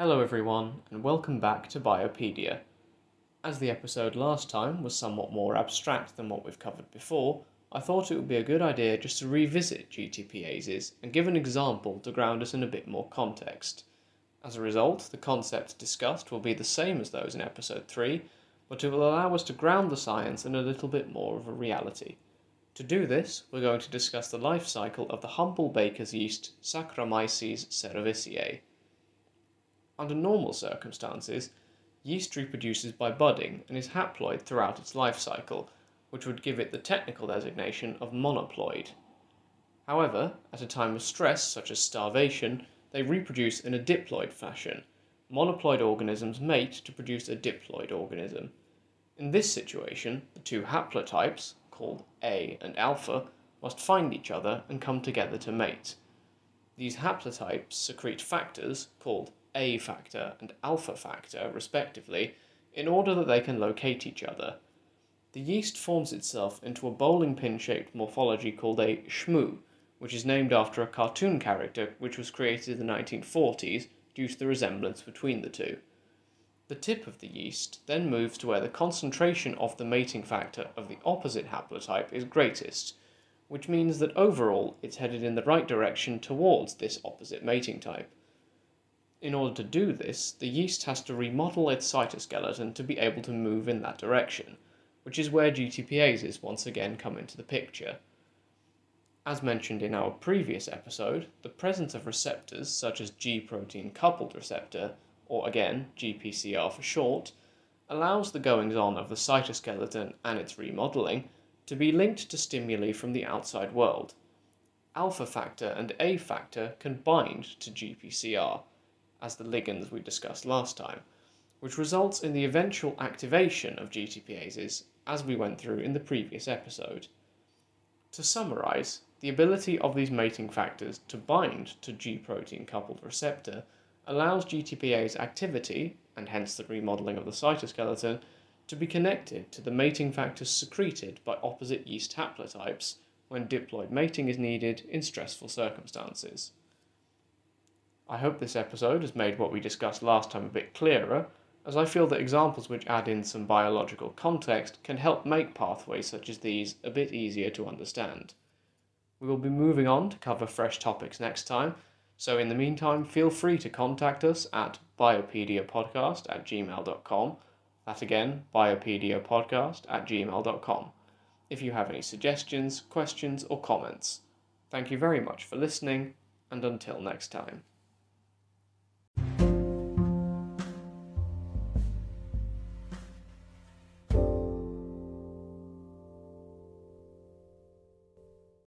Hello, everyone, and welcome back to Biopedia. As the episode last time was somewhat more abstract than what we've covered before, I thought it would be a good idea just to revisit GTPases and give an example to ground us in a bit more context. As a result, the concepts discussed will be the same as those in episode 3, but it will allow us to ground the science in a little bit more of a reality. To do this, we're going to discuss the life cycle of the humble baker's yeast Saccharomyces cerevisiae. Under normal circumstances, yeast reproduces by budding and is haploid throughout its life cycle, which would give it the technical designation of monoploid. However, at a time of stress such as starvation, they reproduce in a diploid fashion. Monoploid organisms mate to produce a diploid organism. In this situation, the two haplotypes, called A and alpha, must find each other and come together to mate. These haplotypes secrete factors, called A factor and alpha factor, respectively, in order that they can locate each other. The yeast forms itself into a bowling pin shaped morphology called a shmoo, which is named after a cartoon character which was created in the 1940s due to the resemblance between the two. The tip of the yeast then moves to where the concentration of the mating factor of the opposite haplotype is greatest, which means that overall it's headed in the right direction towards this opposite mating type. In order to do this, the yeast has to remodel its cytoskeleton to be able to move in that direction, which is where GTPases once again come into the picture. As mentioned in our previous episode, the presence of receptors such as G protein coupled receptor or again GPCR for short, allows the goings on of the cytoskeleton and its remodeling to be linked to stimuli from the outside world. Alpha factor and A factor can bind to GPCR, as the ligands we discussed last time, which results in the eventual activation of GTPases as we went through in the previous episode. To summarize, the ability of these mating factors to bind to G protein coupled receptor allows GTPase activity, and hence the remodeling of the cytoskeleton, to be connected to the mating factors secreted by opposite yeast haplotypes when diploid mating is needed in stressful circumstances. I hope this episode has made what we discussed last time a bit clearer, as I feel that examples which add in some biological context can help make pathways such as these a bit easier to understand. We will be moving on to cover fresh topics next time, so, in the meantime, feel free to contact us at biopediapodcast at gmail.com. That again, biopediapodcast at gmail.com. If you have any suggestions, questions, or comments. Thank you very much for listening, and until next time.